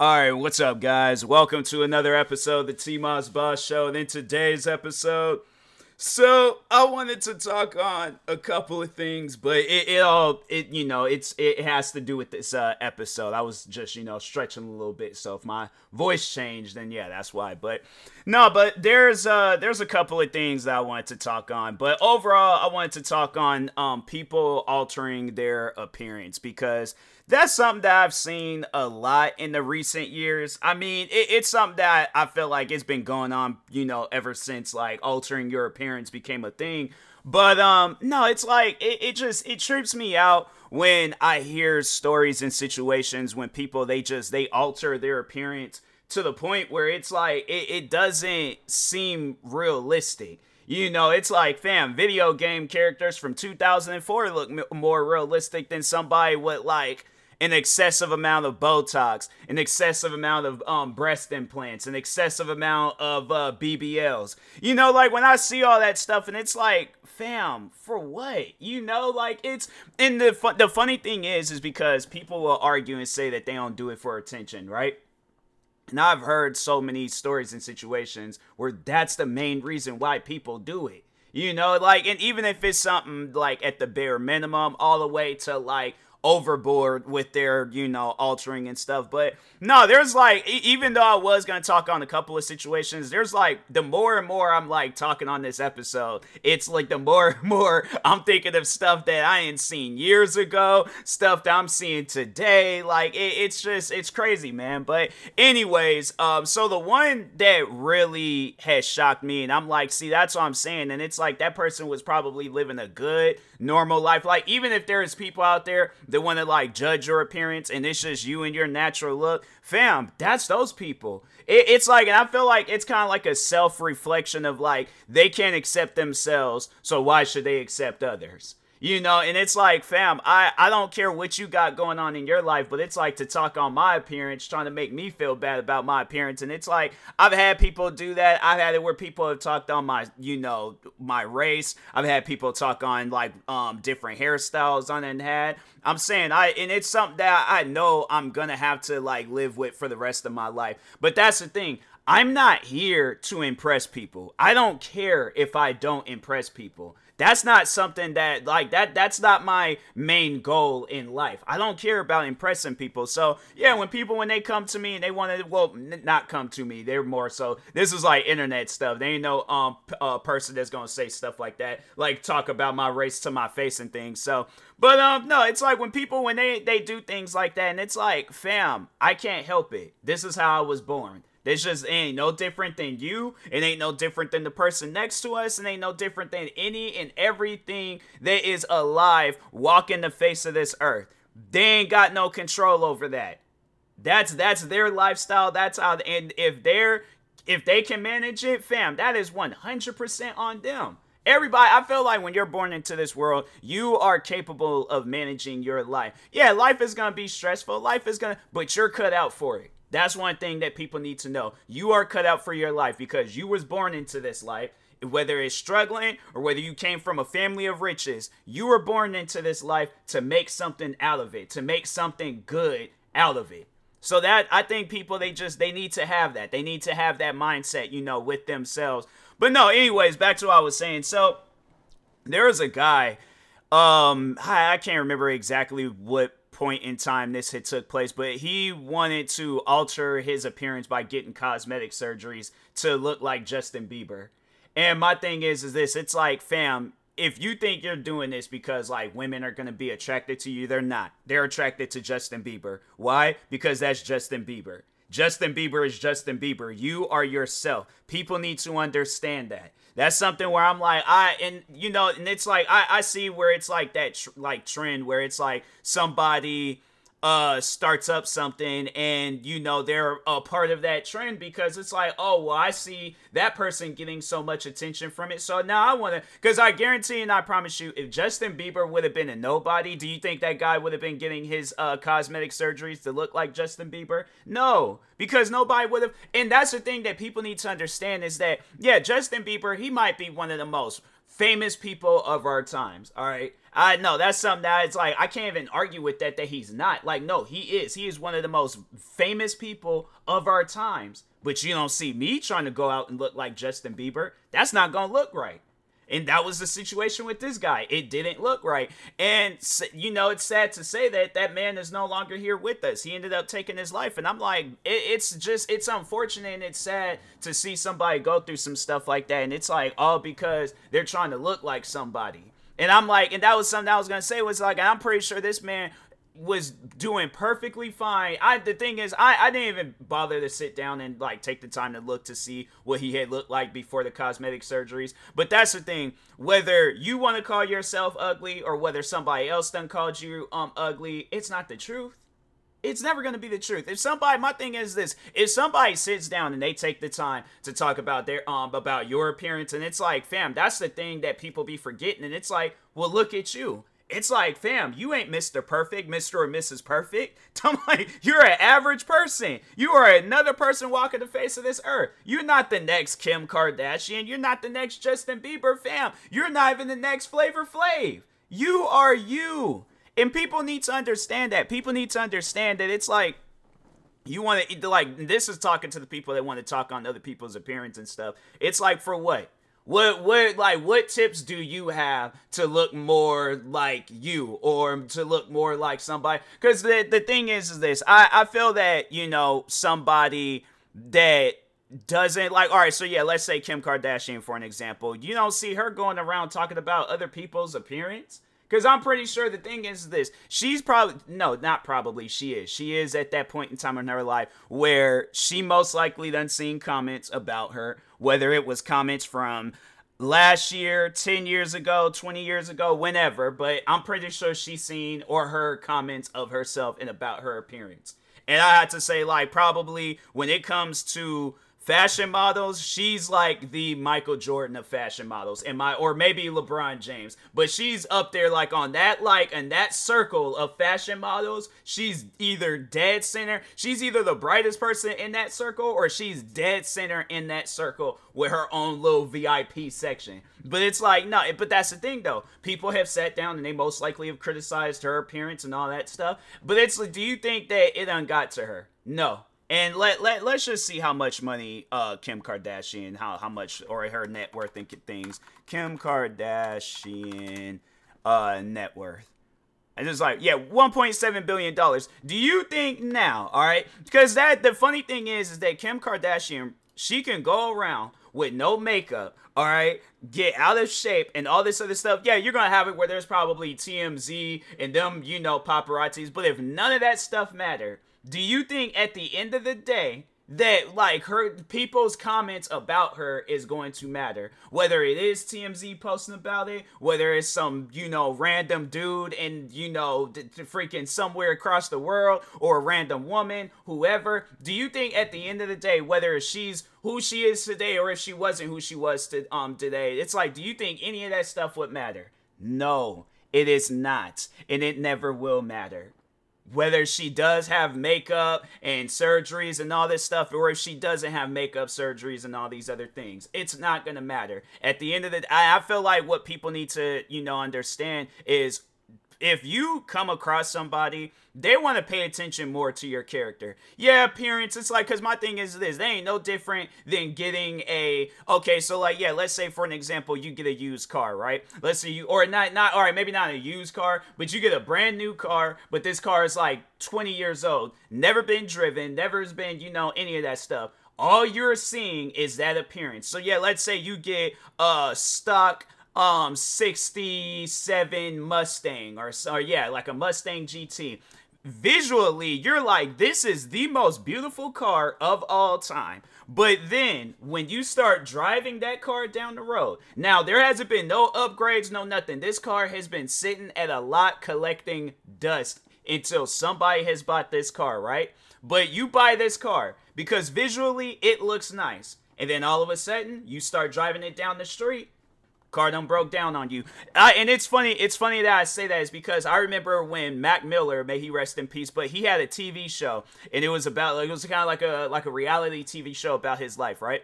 All right, what's up, guys? Welcome to another episode of the T Moss Boss Show. And in today's episode, so I wanted to talk on a couple of things, but it, it all it you know it's it has to do with this uh, episode. I was just you know stretching a little bit, so if my voice changed, then yeah, that's why. But no, but there's uh there's a couple of things that I wanted to talk on, but overall I wanted to talk on um people altering their appearance because that's something that I've seen a lot in the recent years. I mean, it, it's something that I feel like it's been going on, you know, ever since like altering your appearance became a thing. But um, no, it's like it, it just it trips me out when I hear stories and situations when people they just they alter their appearance to the point where it's like it, it doesn't seem realistic. You know, it's like, fam, video game characters from 2004 look m- more realistic than somebody with like an excessive amount of Botox, an excessive amount of um, breast implants, an excessive amount of uh, BBLs. You know, like when I see all that stuff, and it's like, fam, for what? You know, like it's. And the fu- the funny thing is, is because people will argue and say that they don't do it for attention, right? And I've heard so many stories and situations where that's the main reason why people do it. You know, like, and even if it's something like at the bare minimum, all the way to like overboard with their, you know, altering and stuff. But no, there's like, even though I was to talk on a couple of situations, there's like, the more and more I'm like talking on this episode, it's like the more and more I'm thinking of stuff that I ain't seen years ago, stuff that I'm seeing today. Like, it, it's just, it's crazy, man. But, anyways, um, so the one that really has shocked me, and I'm like, see, that's what I'm saying. And it's like that person was probably living a good, normal life. Like, even if there's people out there that want to like judge your appearance and it's just you and your natural look, fam, that's those people. It, it's like, and I feel like it's kind of like a self reflection of like they can't accept themselves, so why should they accept others? You know, and it's like, fam, I, I don't care what you got going on in your life, but it's like to talk on my appearance, trying to make me feel bad about my appearance. And it's like, I've had people do that. I've had it where people have talked on my, you know, my race. I've had people talk on like um different hairstyles on and had. I'm saying I and it's something that I know I'm gonna have to like live with for the rest of my life. But that's the thing. I'm not here to impress people. I don't care if I don't impress people. That's not something that like that that's not my main goal in life. I don't care about impressing people. So, yeah, when people when they come to me and they want to well, n- not come to me. They're more so this is like internet stuff. They ain't no um p- uh, person that's going to say stuff like that, like talk about my race to my face and things. So, but um no, it's like when people when they they do things like that and it's like, "Fam, I can't help it. This is how I was born." This just ain't no different than you. It ain't no different than the person next to us. It ain't no different than any and everything that is alive walking the face of this earth. They ain't got no control over that. That's that's their lifestyle. That's how and if they're if they can manage it, fam, that is 100% on them. Everybody, I feel like when you're born into this world, you are capable of managing your life. Yeah, life is gonna be stressful. Life is gonna, but you're cut out for it. That's one thing that people need to know. You are cut out for your life because you was born into this life. Whether it's struggling or whether you came from a family of riches, you were born into this life to make something out of it, to make something good out of it. So that I think people they just they need to have that. They need to have that mindset, you know, with themselves. But no, anyways, back to what I was saying. So there was a guy, um, I, I can't remember exactly what point in time this had took place, but he wanted to alter his appearance by getting cosmetic surgeries to look like Justin Bieber. And my thing is, is this? It's like, fam, if you think you're doing this because like women are going to be attracted to you, they're not. They're attracted to Justin Bieber. Why? Because that's Justin Bieber. Justin Bieber is Justin Bieber. You are yourself. People need to understand that. That's something where I'm like, I and you know, and it's like I I see where it's like that tr- like trend where it's like somebody uh starts up something and you know they're a part of that trend because it's like oh well i see that person getting so much attention from it. So now i want to because i guarantee and i promise you if justin bieber would have been a nobody do you think that guy would have been getting his uh cosmetic surgeries to look like justin bieber? No because nobody would have and that's the thing that people need to understand is that yeah justin bieber he might be one of the most famous people of our times all right I know that's something that it's like I can't even argue with that that he's not. Like no, he is. He is one of the most famous people of our times. But you don't see me trying to go out and look like Justin Bieber. That's not to look right. And that was the situation with this guy. It didn't look right. And, you know, it's sad to say that that man is no longer here with us. He ended up taking his life. And I'm like, it, it's just, it's unfortunate and it's sad to see somebody go through some stuff like that. And it's like, all because they're trying to look like somebody. And I'm like, and that was something I was gonna say was like, I'm pretty sure this man was doing perfectly fine. I the thing is, I I didn't even bother to sit down and like take the time to look to see what he had looked like before the cosmetic surgeries. But that's the thing. Whether you want to call yourself ugly or whether somebody else done called you um ugly, it's not the truth it's never going to be the truth. If somebody, my thing is this: if somebody sits down and they take the time to talk about their um about your appearance, and it's like, fam, that's the thing that people be forgetting, and it's like, well, look at you. It's like, fam, you ain't Mr. Perfect, Mr. or Mrs. Perfect. I'm like, you're an average person. You are another person walking the face of this earth. You're not the next Kim Kardashian. You're not the next Justin Bieber, fam. You're not even the next Flavor Flav. You are you. And people need to understand that. People need to understand that it's like you want to like this is talking to the people that want to talk on other people's appearance and stuff. It's like for what? What what like what tips do you have to look more like you or to look more like somebody? Because the the thing is is this. I I feel that you know somebody that doesn't like all right so yeah let's say kim kardashian for an example you don't see her going around talking about other people's appearance because I'm pretty sure the thing is this. She's probably, no, not probably, she is. She is at that point in time in her life where she most likely done seen comments about her, whether it was comments from last year, 10 years ago, 20 years ago, whenever. But I'm pretty sure she's seen or heard comments of herself and about her appearance. And I had to say, like, probably when it comes to fashion models, she's like the Michael Jordan of fashion models, and my or maybe LeBron James, but she's up there like on that like and that circle of fashion models. She's either dead center, she's either the brightest person in that circle, or she's dead center in that circle with her own little VIP section. But it's like no, but that's the thing though. People have sat down and they most likely have criticized her appearance and all that stuff. But it's like, do you think that it ungot to her? No, and let, let let's just see how much money uh Kim Kardashian how how much or her net worth and things. Kim Kardashian uh net worth. And it's like, yeah, 1.7 billion dollars. Do you think now, all right? Because that the funny thing is is that Kim Kardashian, she can go around with no makeup, all right, get out of shape and all this other stuff. Yeah, you're gonna have it where there's probably TMZ and them, you know, paparazzis. But if none of that stuff matter, do you think at the end of the day that like her people's comments about her is going to matter? Whether it is TMZ posting about it whether it's some you know random dude and you know d- d- freaking somewhere across the world or a random woman whoever do you think at the end of the day whether she's who she is today or if she wasn't who she was to, um today it's like do you think any of that stuff would matter? No it is not and it never will matter whether she does have makeup and surgeries and all this stuff or if she doesn't have makeup surgeries and all these other things. It's not going to matter. At the end of the day i feel like what people need to you know understand is if you come across somebody, they want to pay attention more to your character. Yeah, appearance. It's like, because my thing is this they ain't no different than getting a, okay, so like, yeah, let's say for an example, you get a used car, right? Let's say you, or not, not, all right, maybe not a used car, but you get a brand new car, but this car is like 20 years old, never been driven, never has been, you know, any of that stuff all you're seeing is that appearance. So yeah, let's say you get uh, a stock um 67 Mustang or, or yeah, like a Mustang GT. Visually, you're like, this is the most beautiful car of all time. But then when you start driving that car down the road, now there hasn't been no upgrades, no nothing. This car has been sitting at a lot collecting dust until somebody has bought this car, right? But you buy this car because visually it looks nice. And then all of a sudden, you start driving it down the street car done broke down on you. Uh, and it's funny. It's funny that I say that is because I remember when Mac Miller, may he rest in peace, but he had a TV show, and it was about it was kind of like a like a reality TV show about his life, right?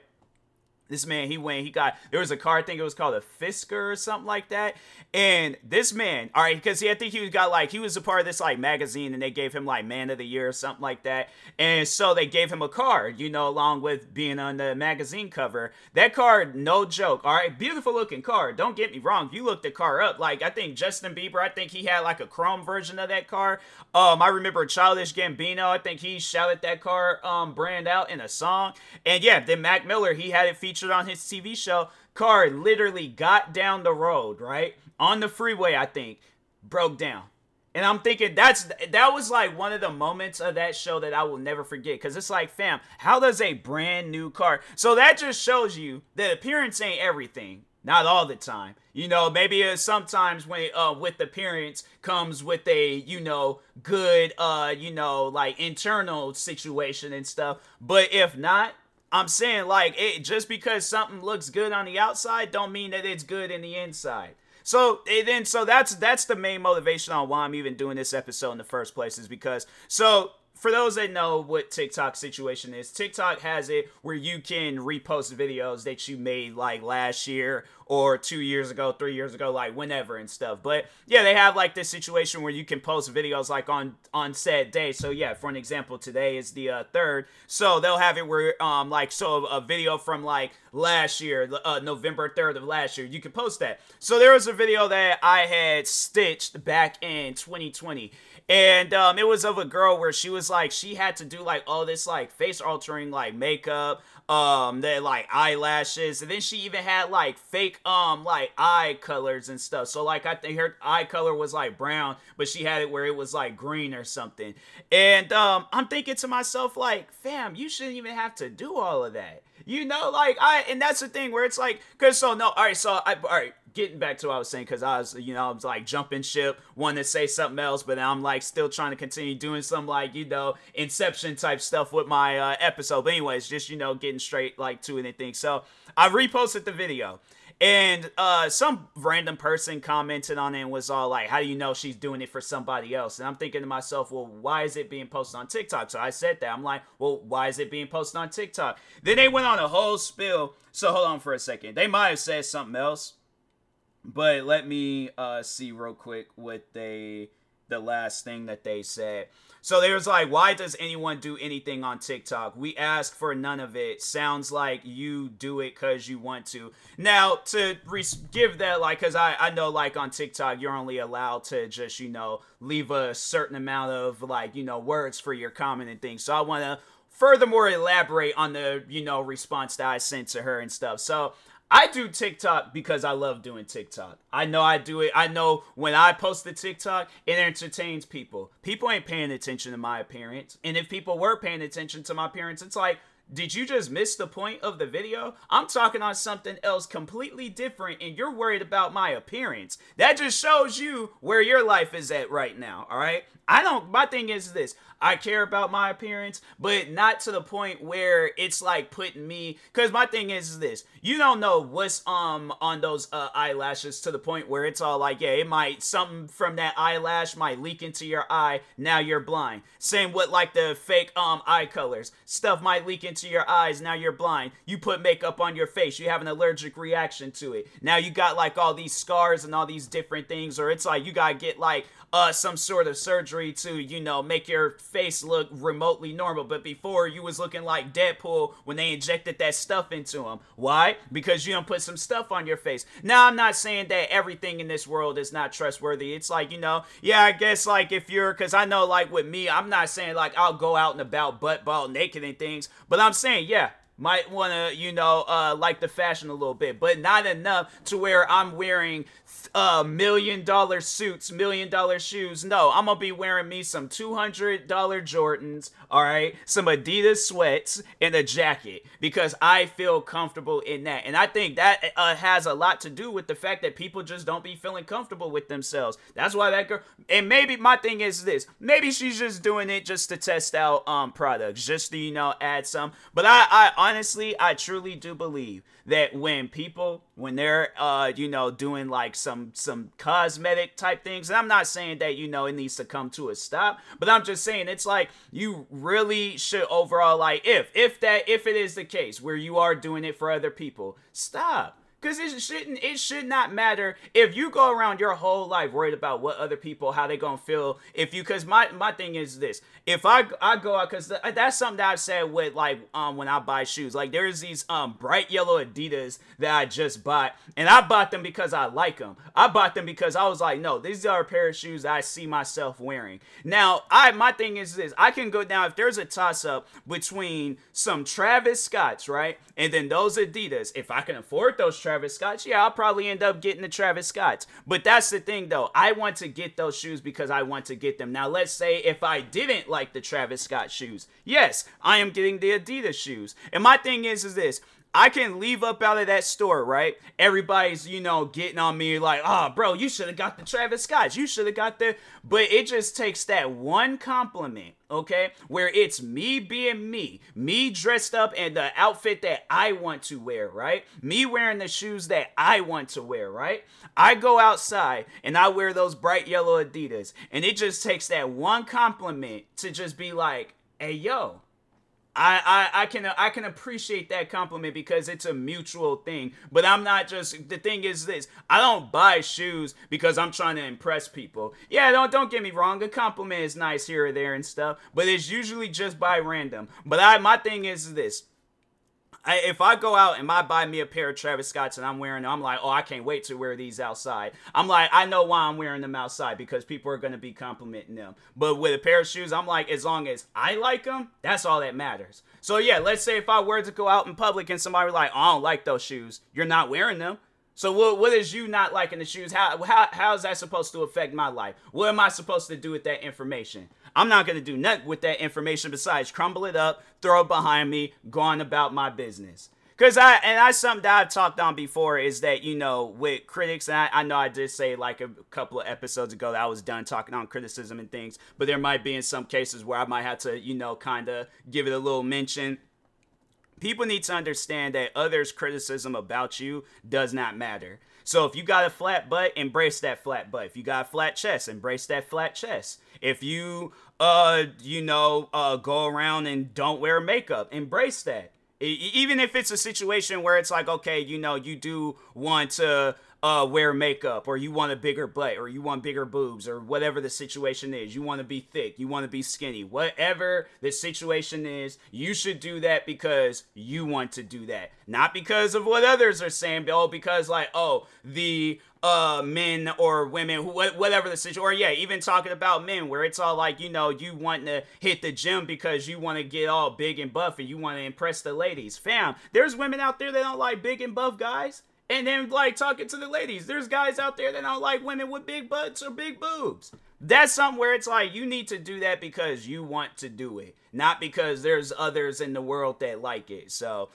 This man, he went, he got, there was a car, I think it was called a Fisker or something like that. And this man, all right, because I think he got like, he was a part of this like magazine and they gave him like man of the year or something like that. And so they gave him a car, you know, along with being on the magazine cover. That car, no joke, all right, beautiful looking car. Don't get me wrong. You look the car up, like I think Justin Bieber, I think he had like a chrome version of that car. Um, I remember Childish Gambino, I think he shouted that car um brand out in a song. And yeah, then Mac Miller, he had it featured featured on his TV show, car literally got down the road, right? On the freeway, I think, broke down. And I'm thinking that's that was like one of the moments of that show that I will never forget because it's like, fam, how does a brand new car? So that just shows you that appearance ain't everything. Not all the time, you know. Maybe sometimes when uh, with appearance comes with a you know good uh you know like internal situation and stuff. But if not, I'm saying like it just because something looks good on the outside don't mean that it's good in the inside. So then so that's that's the main motivation on why I'm even doing this episode in the first place is because so for those that know what TikTok situation is, TikTok has it where you can repost videos that you made like last year or two years ago, three years ago, like whenever and stuff. But yeah, they have like this situation where you can post videos like on on said day. So yeah, for an example, today is the uh, third, so they'll have it where um like so a video from like last year, uh, November third of last year, you can post that. So there was a video that I had stitched back in 2020 and um, it was of a girl where she was like she had to do like all this like face altering like makeup um that like eyelashes. And then she even had like fake um like eye colors and stuff. So like i think her eye color was like brown but she had it where it was like green or something. And um i'm thinking to myself like fam you shouldn't even have to do all of that you know like i and that's the thing where it's like because so no all right so i all right getting back to what I was saying, because I was, you know, I was like jumping ship, wanting to say something else, but I'm like still trying to continue doing some like, you know, Inception type stuff with my uh, episode. But anyways, just, you know, getting straight like to anything. So I reposted the video. And uh, some random person commented on it and was all like, How do you know she's doing it for somebody else? And I'm thinking to myself, Well, why is it being posted on TikTok? So I said that. I'm like, Well, why is it being posted on TikTok? Then they went on a whole spill. So hold on for a second. They might have said something else but let me uh, see real quick what they the last thing that they said. So there was like, why does anyone do anything on TikTok? We ask for none of it. Sounds like you do it because you want to. Now, to re- give that, like, because I, I know, like, on TikTok, you're only allowed to just, you know, leave a certain amount of, like, you know, words for your comment and things. So I want to furthermore elaborate on the, you know, response that I sent to her and stuff. So I do TikTok because I love doing TikTok. I know I do it. I know when I post the TikTok, it entertains people. People ain't paying attention to my appearance. And if people were paying attention to my appearance, it's like, did you just miss the point of the video? I'm talking on something else completely different and you're worried about my appearance. That just shows you where your life is at right now, all right? I don't, my thing is this I care about my appearance, but not to the point where it's like putting me. Because my thing is, this: you don't know what's um on those uh, eyelashes to the point where it's all like, yeah, it might something from that eyelash might leak into your eye. Now you're blind. Same with like the fake um eye colors. Stuff might leak into your eyes. Now you're blind. You put makeup on your face. You have an allergic reaction to it. Now you got like all these scars and all these different things, or it's like you gotta get like uh some sort of surgery to you know make your face look remotely normal. But before you was looking like deadpool when they injected that stuff into him. Why? Because you don't put some stuff on your face. Now i'm not saying that everything in this world is not trustworthy. It's like you know yeah i guess like if you're because i know like with me i'm not saying like i'll go out and about butt ball naked and things. But i'm saying yeah might want to, you know, uh, like the fashion a little bit, but not enough to where I'm wearing uh, million dollar suits, million dollar shoes. No, I'm gonna be wearing me some $200 Jordans, all right, some Adidas sweats, and a jacket because I feel comfortable in that. And I think that uh, has a lot to do with the fact that people just don't be feeling comfortable with themselves. That's why that girl, and maybe my thing is this maybe she's just doing it just to test out um products, just to, you know, add some. But I, I honestly, I truly do believe that when people when they're uh you know doing like some some cosmetic type things and i'm not saying that you know it needs to come to a stop but i'm just saying it's like you really should overall like if if that if it is the case where you are doing it for other people stop Cause it shouldn't it should not matter if you go around your whole life worried about what other people how they gonna feel if you cause my my thing is this if I I go out cause that's something that I've said with like um when I buy shoes like there's these um bright yellow Adidas that I just bought and I bought them because I like them I bought them because I was like no these are a pair of shoes I see myself wearing. Now I my thing is this I can go down if there's a toss up between some Travis Scotts right and then those Adidas if I can afford those Travis Scotts, yeah, I'll probably end up getting the Travis Scotts. But that's the thing though. I want to get those shoes because I want to get them. Now, let's say if I didn't like the Travis Scott shoes, yes, I am getting the Adidas shoes. And my thing is, is this I can leave up out of that store, right? Everybody's, you know, getting on me like, oh, bro, you should have got the Travis Scotts. You should have got the. But it just takes that one compliment, okay? Where it's me being me, me dressed up in the outfit that I want to wear, right? Me wearing the shoes that I want to wear, right? I go outside and I wear those bright yellow Adidas. And it just takes that one compliment to just be like, hey, yo, I, I, I can I can appreciate that compliment because it's a mutual thing. But I'm not just the thing is this. I don't buy shoes because I'm trying to impress people. Yeah, don't don't get me wrong. A compliment is nice here or there and stuff, but it's usually just by random. But I my thing is this. I, if I go out and I buy me a pair of Travis Scotts and I'm wearing them, I'm like, oh, I can't wait to wear these outside. I'm like, I know why I'm wearing them outside because people are going to be complimenting them. But with a pair of shoes, I'm like, as long as I like them, that's all that matters. So yeah, let's say if I were to go out in public and somebody like, oh, I don't like those shoes, you're not wearing them. So what, what is you not liking the shoes? How, how how is that supposed to affect my life? What am I supposed to do with that information? I'm not gonna do nothing with that information besides crumble it up, throw it behind me, go on about my business. Cause I and that's something that I've talked on before is that you know with critics and I, I, know I did say like a couple of episodes ago that I was done talking on criticism and things, but there might be in some cases where I might have to you know kind of give it a little mention. People need to understand that others' criticism about you does not matter. So if you got a flat butt, embrace that flat butt. If you got a flat chest, embrace that flat chest. If you uh you know uh go around and don't wear makeup, embrace that. even if it's a situation where it's like okay, you know, you do want to uh, wear makeup or you want a bigger butt or you want bigger boobs or whatever the situation is. You want to be thick, you want to be skinny, whatever the situation is, you should do that because you want to do that. Not because of what others are saying, but oh, because like, oh, the uh men or women whatever the situation or yeah even talking about men where it's all like you know you want to hit the gym because you want to get all big and buff and you want to impress the ladies fam there's women out there that don't like big and buff guys and then like talking to the ladies. There's guys out there that don't like women with big butts or big boobs. That's something where it's like you need to do that because you want to do it, not because there's others in the world that like it. So,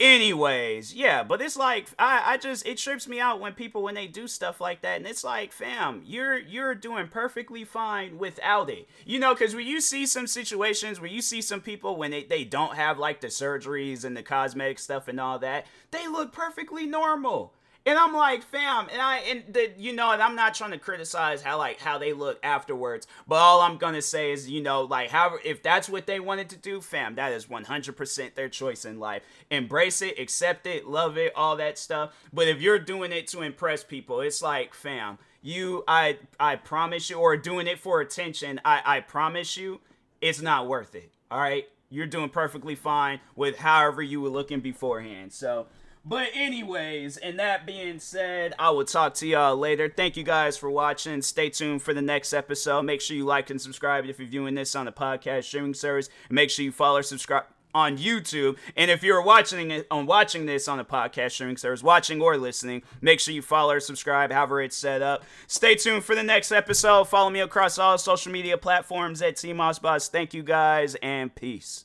anyways, yeah, but it's like I, I just it trips me out when people when they do stuff like that, and it's like, fam, you're you're doing perfectly fine without it, you know, because when you see some situations where you see some people when they they don't have like the surgeries and the cosmetic stuff and all that, they look perfectly normal and I'm like, fam, and I and the you know, and I'm not trying to criticize how like how they look afterwards, but all I'm gonna say is, you know, like how if that's what they wanted to do, fam, that is 100% their choice in life. Embrace it, accept it, love it, all that stuff. But if you're doing it to impress people, it's like, fam, you, I, I promise you, or doing it for attention, I, I promise you, it's not worth it. All right, you're doing perfectly fine with however you were looking beforehand. So but anyways, and that being said, I will talk to y'all later. Thank you guys for watching. Stay tuned for the next episode. Make sure you like and subscribe if you're viewing this on a podcast streaming service. Make sure you follow or subscribe on YouTube. And if you're watching it on watching this on a podcast streaming service, watching or listening, make sure you follow or subscribe, however it's set up. Stay tuned for the next episode. Follow me across all social media platforms at T. Thank you guys and peace.